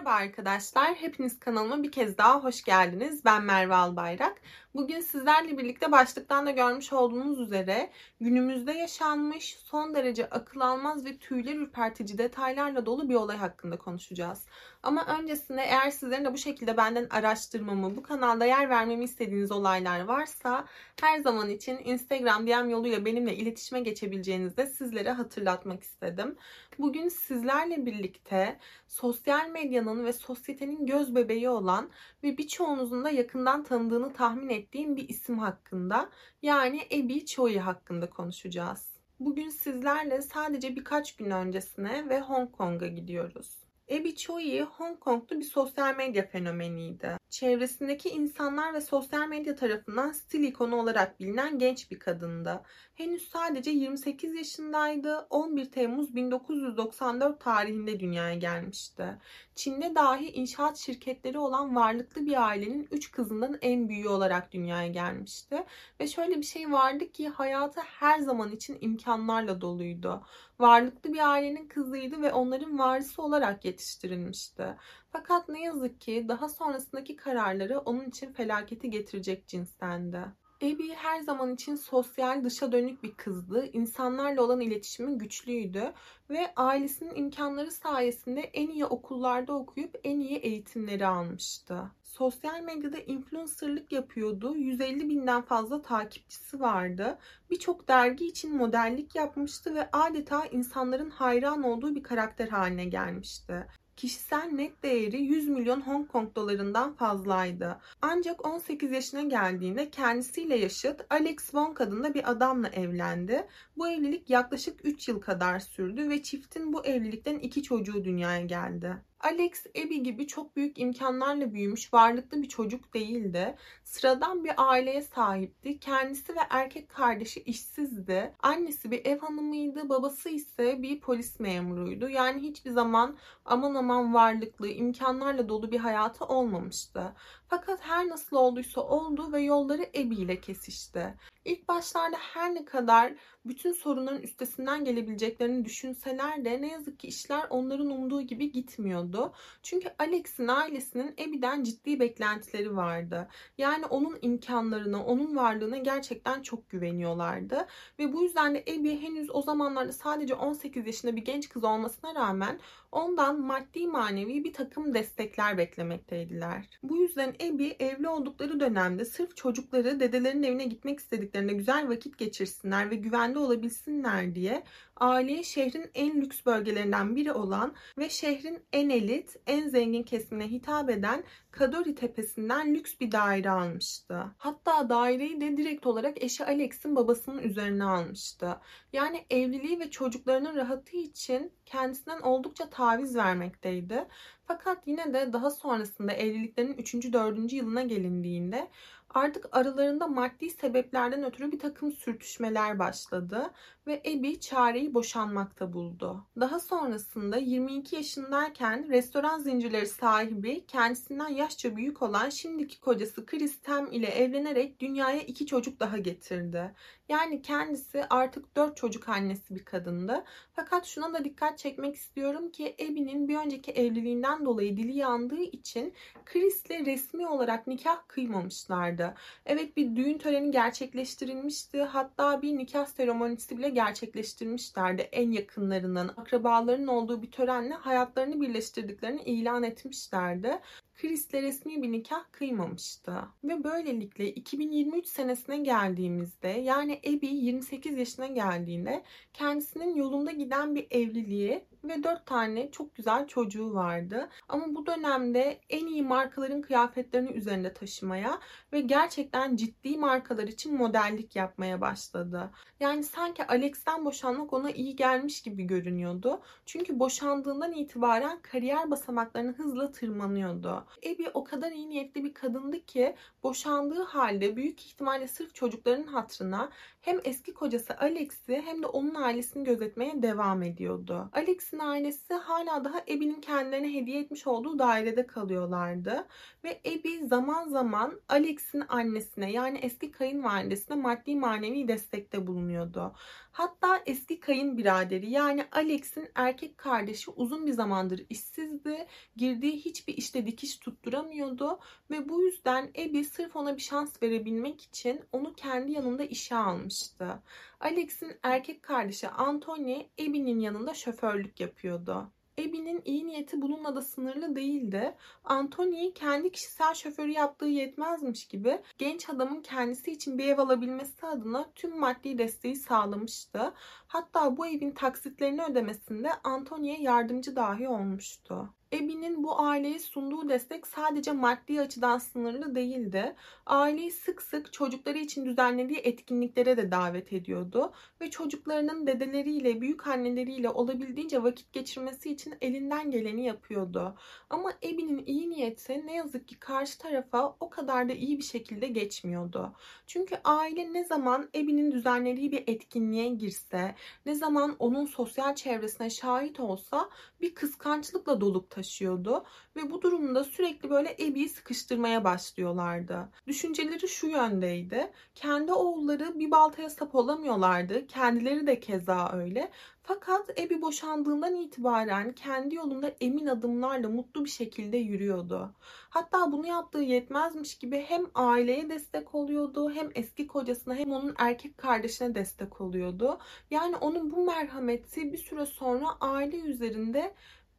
Merhaba arkadaşlar, hepiniz kanalıma bir kez daha hoş geldiniz. Ben Merve Albayrak. Bugün sizlerle birlikte başlıktan da görmüş olduğunuz üzere günümüzde yaşanmış son derece akıl almaz ve tüyler ürpertici detaylarla dolu bir olay hakkında konuşacağız. Ama öncesinde eğer sizlerin de bu şekilde benden araştırmamı, bu kanalda yer vermemi istediğiniz olaylar varsa her zaman için Instagram DM yoluyla benimle iletişime geçebileceğinizi de sizlere hatırlatmak istedim. Bugün sizlerle birlikte sosyal medyanın ve sosyetenin göz bebeği olan ve birçoğunuzun da yakından tanıdığını tahmin ettiğim bir isim hakkında yani Abby Choi hakkında konuşacağız. Bugün sizlerle sadece birkaç gün öncesine ve Hong Kong'a gidiyoruz. Abby Choi Hong Kong'da bir sosyal medya fenomeniydi. Çevresindeki insanlar ve sosyal medya tarafından stil ikonu olarak bilinen genç bir kadındı. Henüz sadece 28 yaşındaydı. 11 Temmuz 1994 tarihinde dünyaya gelmişti. Çin'de dahi inşaat şirketleri olan varlıklı bir ailenin 3 kızından en büyüğü olarak dünyaya gelmişti. Ve şöyle bir şey vardı ki hayatı her zaman için imkanlarla doluydu. Varlıklı bir ailenin kızıydı ve onların varisi olarak yetiştirilmişti. Fakat ne yazık ki daha sonrasındaki kararları onun için felaketi getirecek cinstendi. Abby her zaman için sosyal, dışa dönük bir kızdı. İnsanlarla olan iletişimi güçlüydü ve ailesinin imkanları sayesinde en iyi okullarda okuyup en iyi eğitimleri almıştı. Sosyal medyada influencerlık yapıyordu. 150 binden fazla takipçisi vardı. Birçok dergi için modellik yapmıştı ve adeta insanların hayran olduğu bir karakter haline gelmişti kişisel net değeri 100 milyon Hong Kong dolarından fazlaydı. Ancak 18 yaşına geldiğinde kendisiyle yaşıt Alex Wong adında bir adamla evlendi. Bu evlilik yaklaşık 3 yıl kadar sürdü ve çiftin bu evlilikten iki çocuğu dünyaya geldi. Alex, Abby gibi çok büyük imkanlarla büyümüş varlıklı bir çocuk değildi. Sıradan bir aileye sahipti. Kendisi ve erkek kardeşi işsizdi. Annesi bir ev hanımıydı. Babası ise bir polis memuruydu. Yani hiçbir zaman aman aman varlıklı, imkanlarla dolu bir hayatı olmamıştı. Fakat her nasıl olduysa oldu ve yolları Abby ile kesişti. İlk başlarda her ne kadar bütün sorunların üstesinden gelebileceklerini düşünseler de ne yazık ki işler onların umduğu gibi gitmiyordu. Çünkü Alex'in ailesinin Abby'den ciddi beklentileri vardı. Yani onun imkanlarına, onun varlığına gerçekten çok güveniyorlardı. Ve bu yüzden de Abby henüz o zamanlarda sadece 18 yaşında bir genç kız olmasına rağmen ondan maddi manevi bir takım destekler beklemekteydiler. Bu yüzden Abby evli oldukları dönemde sırf çocukları dedelerinin evine gitmek istediklerinde güzel vakit geçirsinler ve güvenli olabilsinler diye aileye şehrin en lüks bölgelerinden biri olan ve şehrin en elit, en zengin kesimine hitap eden Kadori Tepesi'nden lüks bir daire almıştı. Hatta daireyi de direkt olarak eşi Alex'in babasının üzerine almıştı. Yani evliliği ve çocuklarının rahatı için kendisinden oldukça taviz vermekteydi. Fakat yine de daha sonrasında evliliklerinin 3. 4. yılına gelindiğinde artık aralarında maddi sebeplerden ötürü bir takım sürtüşmeler başladı ve Abby çareyi boşanmakta buldu. Daha sonrasında 22 yaşındayken restoran zincirleri sahibi kendisinden yaşça büyük olan şimdiki kocası Chris Tam ile evlenerek dünyaya iki çocuk daha getirdi. Yani kendisi artık dört çocuk annesi bir kadındı. Fakat şuna da dikkat çekmek istiyorum ki Abby'nin bir önceki evliliğinden dolayı dili yandığı için Chris'le resmi olarak nikah kıymamışlardı. Evet bir düğün töreni gerçekleştirilmişti. Hatta bir nikah seremonisi bile gerçekleştirmişlerdi. En yakınlarının, akrabalarının olduğu bir törenle hayatlarını birleştirdiklerini ilan etmişlerdi. Chris'le resmi bir nikah kıymamıştı. Ve böylelikle 2023 senesine geldiğimizde yani Abby 28 yaşına geldiğinde kendisinin yolunda giden bir evliliği ve 4 tane çok güzel çocuğu vardı. Ama bu dönemde en iyi markaların kıyafetlerini üzerinde taşımaya ve gerçekten ciddi markalar için modellik yapmaya başladı. Yani sanki Alex'ten boşanmak ona iyi gelmiş gibi görünüyordu. Çünkü boşandığından itibaren kariyer basamaklarını hızla tırmanıyordu. Abby o kadar iyi niyetli bir kadındı ki boşandığı halde büyük ihtimalle sırf çocukların hatırına hem eski kocası Alex'i hem de onun ailesini gözetmeye devam ediyordu. Alex'in ailesi hala daha Abby'nin kendilerine hediye etmiş olduğu dairede kalıyorlardı. Ve Abby zaman zaman Alex'in annesine yani eski kayınvalidesine maddi manevi destekte bulunuyordu. Hatta eski kayınbiraderi yani Alex'in erkek kardeşi uzun bir zamandır işsizdi. Girdiği hiçbir işte dikiş tutturamıyordu ve bu yüzden Abby sırf ona bir şans verebilmek için onu kendi yanında işe almıştı. Alex'in erkek kardeşi Anthony Abby'nin yanında şoförlük yapıyordu. Abby'nin iyi niyeti bununla da sınırlı değildi. Anthony kendi kişisel şoförü yaptığı yetmezmiş gibi genç adamın kendisi için bir ev alabilmesi adına tüm maddi desteği sağlamıştı. Hatta bu evin taksitlerini ödemesinde Anthony'ye yardımcı dahi olmuştu. Ebi'nin bu aileye sunduğu destek sadece maddi açıdan sınırlı değildi. Aileyi sık sık çocukları için düzenlediği etkinliklere de davet ediyordu ve çocuklarının dedeleriyle, büyük anneleriyle olabildiğince vakit geçirmesi için elinden geleni yapıyordu. Ama Ebi'nin iyi niyeti ne yazık ki karşı tarafa o kadar da iyi bir şekilde geçmiyordu. Çünkü aile ne zaman Ebi'nin düzenlediği bir etkinliğe girse, ne zaman onun sosyal çevresine şahit olsa bir kıskançlıkla dolup taşıyordu ve bu durumda sürekli böyle Ebi'yi sıkıştırmaya başlıyorlardı. Düşünceleri şu yöndeydi. Kendi oğulları bir baltaya sap olamıyorlardı. Kendileri de keza öyle. Fakat Ebi boşandığından itibaren kendi yolunda emin adımlarla mutlu bir şekilde yürüyordu. Hatta bunu yaptığı yetmezmiş gibi hem aileye destek oluyordu hem eski kocasına hem onun erkek kardeşine destek oluyordu. Yani onun bu merhameti bir süre sonra aile üzerinde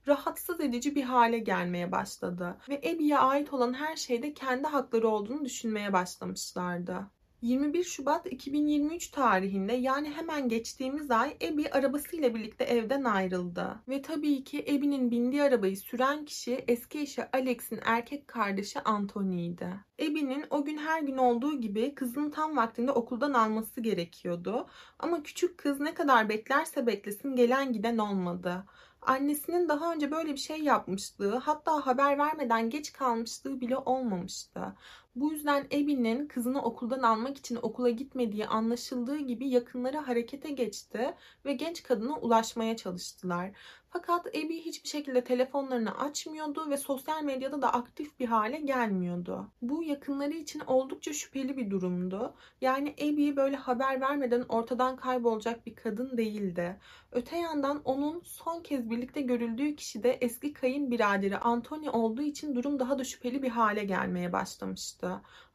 rahatsız edici bir hale gelmeye başladı ve Abby'ye ait olan her şeyde kendi hakları olduğunu düşünmeye başlamışlardı. 21 Şubat 2023 tarihinde yani hemen geçtiğimiz ay Abby arabasıyla birlikte evden ayrıldı. Ve tabii ki Abby'nin bindiği arabayı süren kişi eski eşi Alex'in erkek kardeşi Anthony'ydi. Abby'nin o gün her gün olduğu gibi kızını tam vaktinde okuldan alması gerekiyordu. Ama küçük kız ne kadar beklerse beklesin gelen giden olmadı. Annesinin daha önce böyle bir şey yapmışlığı, hatta haber vermeden geç kalmışlığı bile olmamıştı. Bu yüzden Abby'nin kızını okuldan almak için okula gitmediği anlaşıldığı gibi yakınları harekete geçti ve genç kadına ulaşmaya çalıştılar. Fakat Abby hiçbir şekilde telefonlarını açmıyordu ve sosyal medyada da aktif bir hale gelmiyordu. Bu yakınları için oldukça şüpheli bir durumdu. Yani Abby böyle haber vermeden ortadan kaybolacak bir kadın değildi. Öte yandan onun son kez birlikte görüldüğü kişi de eski kayınbiraderi Anthony olduğu için durum daha da şüpheli bir hale gelmeye başlamıştı.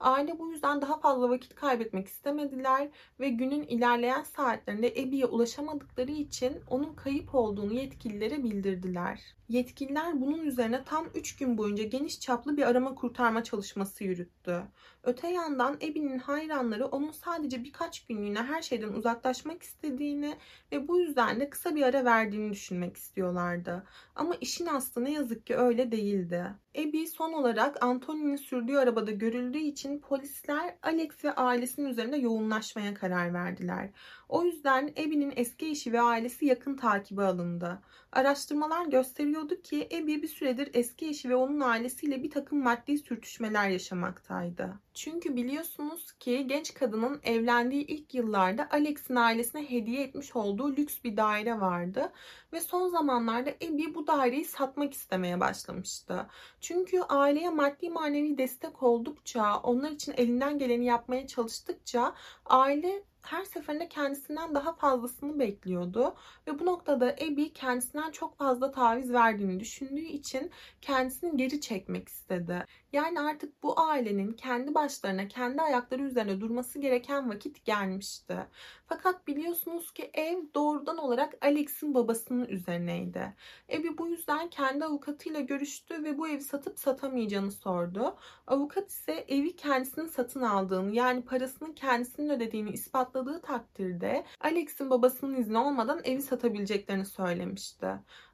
Aile bu yüzden daha fazla vakit kaybetmek istemediler ve günün ilerleyen saatlerinde Abby'ye ulaşamadıkları için onun kayıp olduğunu yetkililere bildirdiler. Yetkililer bunun üzerine tam 3 gün boyunca geniş çaplı bir arama kurtarma çalışması yürüttü. Öte yandan Abby'nin hayranları onun sadece birkaç günlüğüne her şeyden uzaklaşmak istediğini ve bu yüzden de kısa bir ara verdiğini düşünmek istiyorlardı. Ama işin aslı ne yazık ki öyle değildi. Abby son olarak Anthony'nin sürdüğü arabada görüldüğü için polisler Alex ve ailesinin üzerinde yoğunlaşmaya karar verdiler. O yüzden Abby'nin eski eşi ve ailesi yakın takibe alındı. Araştırmalar gösteriyordu ki Abby bir süredir eski eşi ve onun ailesiyle bir takım maddi sürtüşmeler yaşamaktaydı. Çünkü biliyorsunuz ki genç kadının evlendiği ilk yıllarda Alex'in ailesine hediye etmiş olduğu lüks bir daire vardı. Ve son zamanlarda Abby bu daireyi satmak istemeye başlamıştı. Çünkü aileye maddi manevi destek oldukça, onlar için elinden geleni yapmaya çalıştıkça aile her seferinde kendisinden daha fazlasını bekliyordu. Ve bu noktada Abby kendisinden çok fazla taviz verdiğini düşündüğü için kendisini geri çekmek istedi. Yani artık bu ailenin kendi başlarına, kendi ayakları üzerine durması gereken vakit gelmişti. Fakat biliyorsunuz ki ev doğrudan olarak Alex'in babasının üzerineydi. Abby bu yüzden kendi avukatıyla görüştü ve bu evi satıp satamayacağını sordu. Avukat ise evi kendisinin satın aldığını yani parasını kendisinin ödediğini ispatladığı takdirde Alex'in babasının izni olmadan evi satabileceklerini söylemişti.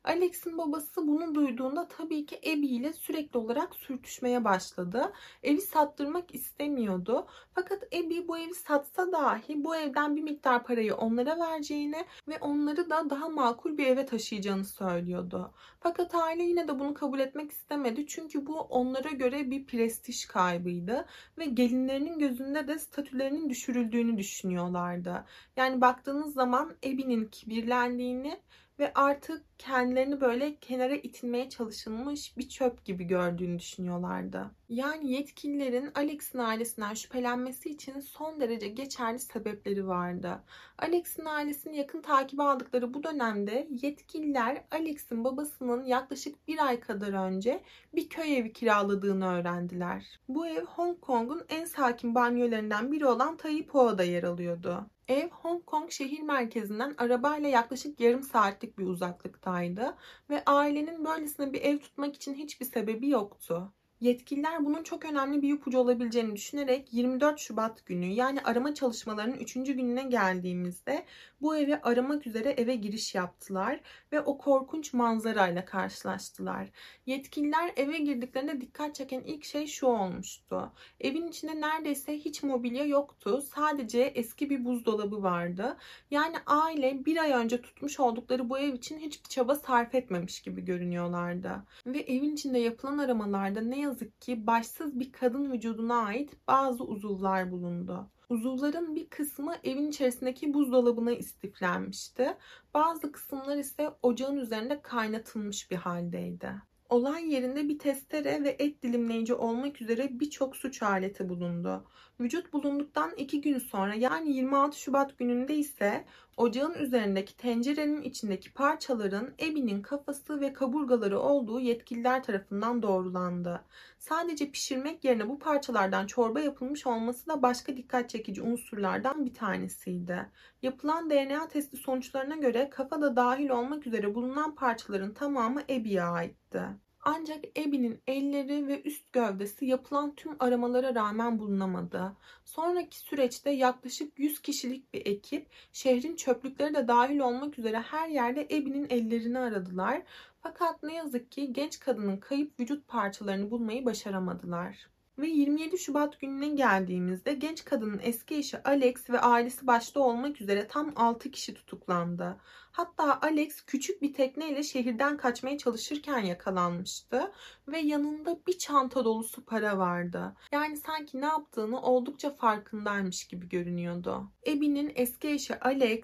Alex'in babası bunu duyduğunda tabii ki Abby ile sürekli olarak sürtüşmeye başladı. Evi sattırmak istemiyordu. Fakat Abby bu evi satsa dahi bu evden bir miktar parayı onlara vereceğini ve onları da daha makul bir eve taşıyacağını söylüyordu. Fakat aile yine de bunu kabul etmek istemedi. Çünkü bu onlara göre bir prestij kaybıydı ve gelinlerinin gözünde de statülerinin düşürüldüğünü düşünüyorlardı. Yani baktığınız zaman Abby'nin kibirlendiğini ve artık kendilerini böyle kenara itilmeye çalışılmış bir çöp gibi gördüğünü düşünüyorlardı. Yani yetkililerin Alex'in ailesinden şüphelenmesi için son derece geçerli sebepleri vardı. Alex'in ailesini yakın takip aldıkları bu dönemde yetkililer Alex'in babasının yaklaşık bir ay kadar önce bir köy evi kiraladığını öğrendiler. Bu ev Hong Kong'un en sakin banyolarından biri olan Tai Po'da yer alıyordu. Ev Hong Kong şehir merkezinden arabayla yaklaşık yarım saatlik bir uzaklıktaydı ve ailenin böylesine bir ev tutmak için hiçbir sebebi yoktu. Yetkililer bunun çok önemli bir ipucu olabileceğini düşünerek 24 Şubat günü yani arama çalışmalarının 3. gününe geldiğimizde bu evi aramak üzere eve giriş yaptılar ve o korkunç manzarayla karşılaştılar. Yetkililer eve girdiklerinde dikkat çeken ilk şey şu olmuştu. Evin içinde neredeyse hiç mobilya yoktu. Sadece eski bir buzdolabı vardı. Yani aile bir ay önce tutmuş oldukları bu ev için hiçbir çaba sarf etmemiş gibi görünüyorlardı. Ve evin içinde yapılan aramalarda ne yazık ki başsız bir kadın vücuduna ait bazı uzuvlar bulundu. Uzuvların bir kısmı evin içerisindeki buzdolabına istiflenmişti. Bazı kısımlar ise ocağın üzerinde kaynatılmış bir haldeydi. Olay yerinde bir testere ve et dilimleyici olmak üzere birçok suç aleti bulundu. Vücut bulunduktan iki gün sonra yani 26 Şubat gününde ise ocağın üzerindeki tencerenin içindeki parçaların Ebi'nin kafası ve kaburgaları olduğu yetkililer tarafından doğrulandı. Sadece pişirmek yerine bu parçalardan çorba yapılmış olması da başka dikkat çekici unsurlardan bir tanesiydi. Yapılan DNA testi sonuçlarına göre kafada dahil olmak üzere bulunan parçaların tamamı Ebi'ye aitti. Ancak Abby'nin elleri ve üst gövdesi yapılan tüm aramalara rağmen bulunamadı. Sonraki süreçte yaklaşık 100 kişilik bir ekip şehrin çöplükleri de dahil olmak üzere her yerde Abby'nin ellerini aradılar. Fakat ne yazık ki genç kadının kayıp vücut parçalarını bulmayı başaramadılar. Ve 27 Şubat gününe geldiğimizde genç kadının eski eşi Alex ve ailesi başta olmak üzere tam 6 kişi tutuklandı. Hatta Alex küçük bir tekneyle şehirden kaçmaya çalışırken yakalanmıştı ve yanında bir çanta dolusu para vardı. Yani sanki ne yaptığını oldukça farkındaymış gibi görünüyordu. Ebi'nin eski eşi Alex,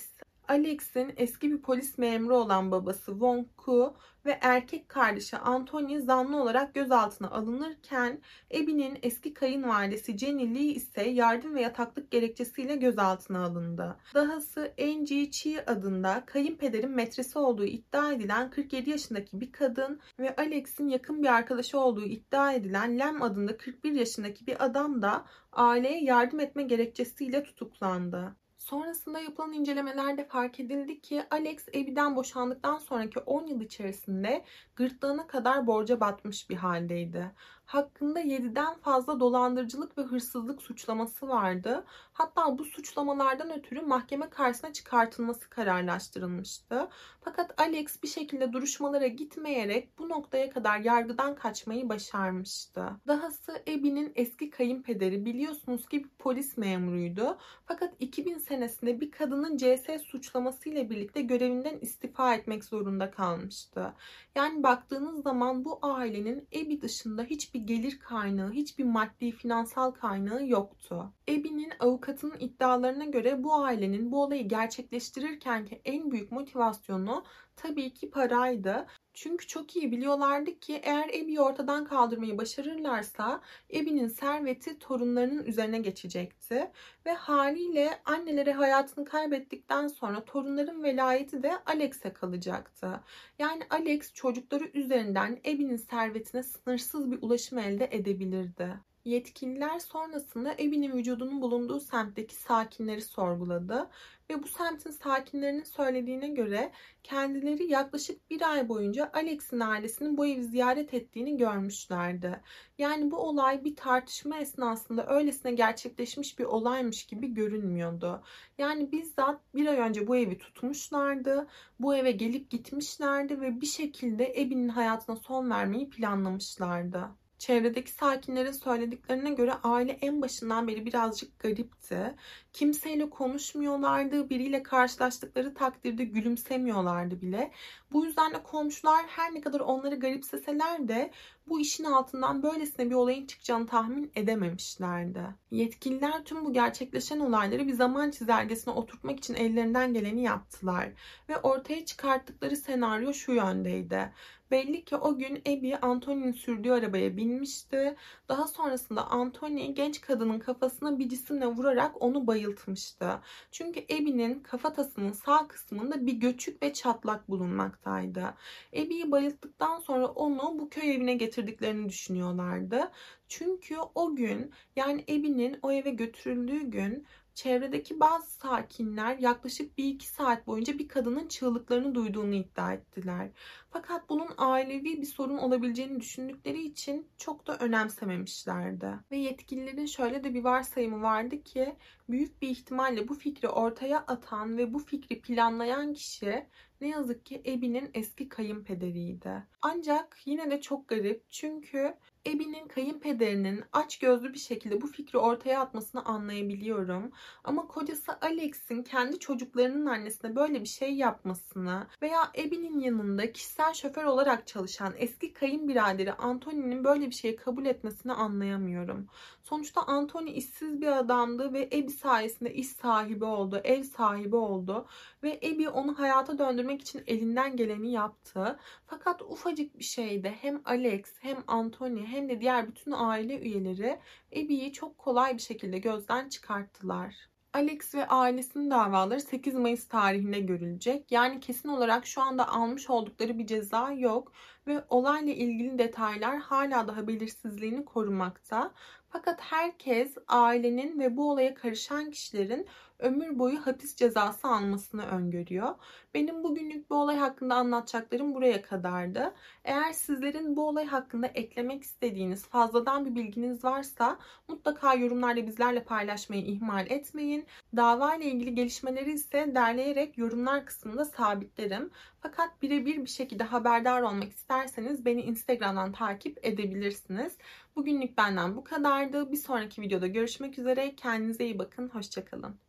Alex'in eski bir polis memuru olan babası Wong Ku ve erkek kardeşi Anthony zanlı olarak gözaltına alınırken Abby'nin eski kayınvalidesi Jenny Lee ise yardım ve yataklık gerekçesiyle gözaltına alındı. Dahası Angie Chi adında kayınpederin metresi olduğu iddia edilen 47 yaşındaki bir kadın ve Alex'in yakın bir arkadaşı olduğu iddia edilen Lem adında 41 yaşındaki bir adam da aileye yardım etme gerekçesiyle tutuklandı. Sonrasında yapılan incelemelerde fark edildi ki Alex Abby'den boşandıktan sonraki 10 yıl içerisinde gırtlağına kadar borca batmış bir haldeydi hakkında 7'den fazla dolandırıcılık ve hırsızlık suçlaması vardı. Hatta bu suçlamalardan ötürü mahkeme karşısına çıkartılması kararlaştırılmıştı. Fakat Alex bir şekilde duruşmalara gitmeyerek bu noktaya kadar yargıdan kaçmayı başarmıştı. Dahası Abby'nin eski kayınpederi biliyorsunuz ki bir polis memuruydu. Fakat 2000 senesinde bir kadının CS suçlaması ile birlikte görevinden istifa etmek zorunda kalmıştı. Yani baktığınız zaman bu ailenin Abby dışında hiçbir hiçbir gelir kaynağı, hiçbir maddi finansal kaynağı yoktu. Ebi'nin avukatının iddialarına göre bu ailenin bu olayı gerçekleştirirken ki en büyük motivasyonu tabii ki paraydı. Çünkü çok iyi biliyorlardı ki eğer Ebi'yi ortadan kaldırmayı başarırlarsa Ebi'nin serveti torunlarının üzerine geçecekti. Ve haliyle anneleri hayatını kaybettikten sonra torunların velayeti de Alex'e kalacaktı. Yani Alex çocukları üzerinden Ebi'nin servetine sınırsız bir ulaşım elde edebilirdi. Yetkililer sonrasında Ebi'nin vücudunun bulunduğu semtteki sakinleri sorguladı ve bu semtin sakinlerinin söylediğine göre kendileri yaklaşık bir ay boyunca Alex'in ailesinin bu evi ziyaret ettiğini görmüşlerdi. Yani bu olay bir tartışma esnasında öylesine gerçekleşmiş bir olaymış gibi görünmüyordu. Yani bizzat bir ay önce bu evi tutmuşlardı. Bu eve gelip gitmişlerdi ve bir şekilde Ebi'nin hayatına son vermeyi planlamışlardı. Çevredeki sakinlerin söylediklerine göre aile en başından beri birazcık garipti. Kimseyle konuşmuyorlardı, biriyle karşılaştıkları takdirde gülümsemiyorlardı bile. Bu yüzden de komşular her ne kadar onları garipseseler de bu işin altından böylesine bir olayın çıkacağını tahmin edememişlerdi. Yetkililer tüm bu gerçekleşen olayları bir zaman çizelgesine oturtmak için ellerinden geleni yaptılar ve ortaya çıkarttıkları senaryo şu yöndeydi. Belli ki o gün Abby Anthony'nin sürdüğü arabaya binmişti. Daha sonrasında Anthony genç kadının kafasına bir cisimle vurarak onu bayıltmıştı. Çünkü Abby'nin kafatasının sağ kısmında bir göçük ve çatlak bulunmaktaydı. Abby'yi bayılttıktan sonra onu bu köy evine getirdiklerini düşünüyorlardı. Çünkü o gün yani Abby'nin o eve götürüldüğü gün çevredeki bazı sakinler yaklaşık 1-2 saat boyunca bir kadının çığlıklarını duyduğunu iddia ettiler. Fakat bunun ailevi bir sorun olabileceğini düşündükleri için çok da önemsememişlerdi. Ve yetkililerin şöyle de bir varsayımı vardı ki büyük bir ihtimalle bu fikri ortaya atan ve bu fikri planlayan kişi ne yazık ki Ebi'nin eski kayınpederiydi. Ancak yine de çok garip çünkü Ebi'nin kayınpederinin aç gözlü bir şekilde bu fikri ortaya atmasını anlayabiliyorum. Ama kocası Alex'in kendi çocuklarının annesine böyle bir şey yapmasını veya Ebi'nin yanında kişisel şoför olarak çalışan eski kayınbiraderi Anthony'nin böyle bir şeyi kabul etmesini anlayamıyorum. Sonuçta Anthony işsiz bir adamdı ve Ebi sayesinde iş sahibi oldu, ev sahibi oldu ve Ebi onu hayata döndürmek için elinden geleni yaptı. Fakat ufacık bir şeyde hem Alex hem Anthony hem de diğer bütün aile üyeleri Ebi'yi çok kolay bir şekilde gözden çıkarttılar. Alex ve ailesinin davaları 8 Mayıs tarihinde görülecek. Yani kesin olarak şu anda almış oldukları bir ceza yok ve olayla ilgili detaylar hala daha belirsizliğini korumakta. Fakat herkes ailenin ve bu olaya karışan kişilerin ömür boyu hapis cezası almasını öngörüyor. Benim bugünlük bu olay hakkında anlatacaklarım buraya kadardı. Eğer sizlerin bu olay hakkında eklemek istediğiniz fazladan bir bilginiz varsa mutlaka yorumlarda bizlerle paylaşmayı ihmal etmeyin. Dava ile ilgili gelişmeleri ise derleyerek yorumlar kısmında sabitlerim. Fakat birebir bir şekilde haberdar olmak isterseniz beni Instagram'dan takip edebilirsiniz. Bugünlük benden bu kadardı. Bir sonraki videoda görüşmek üzere. Kendinize iyi bakın. Hoşçakalın.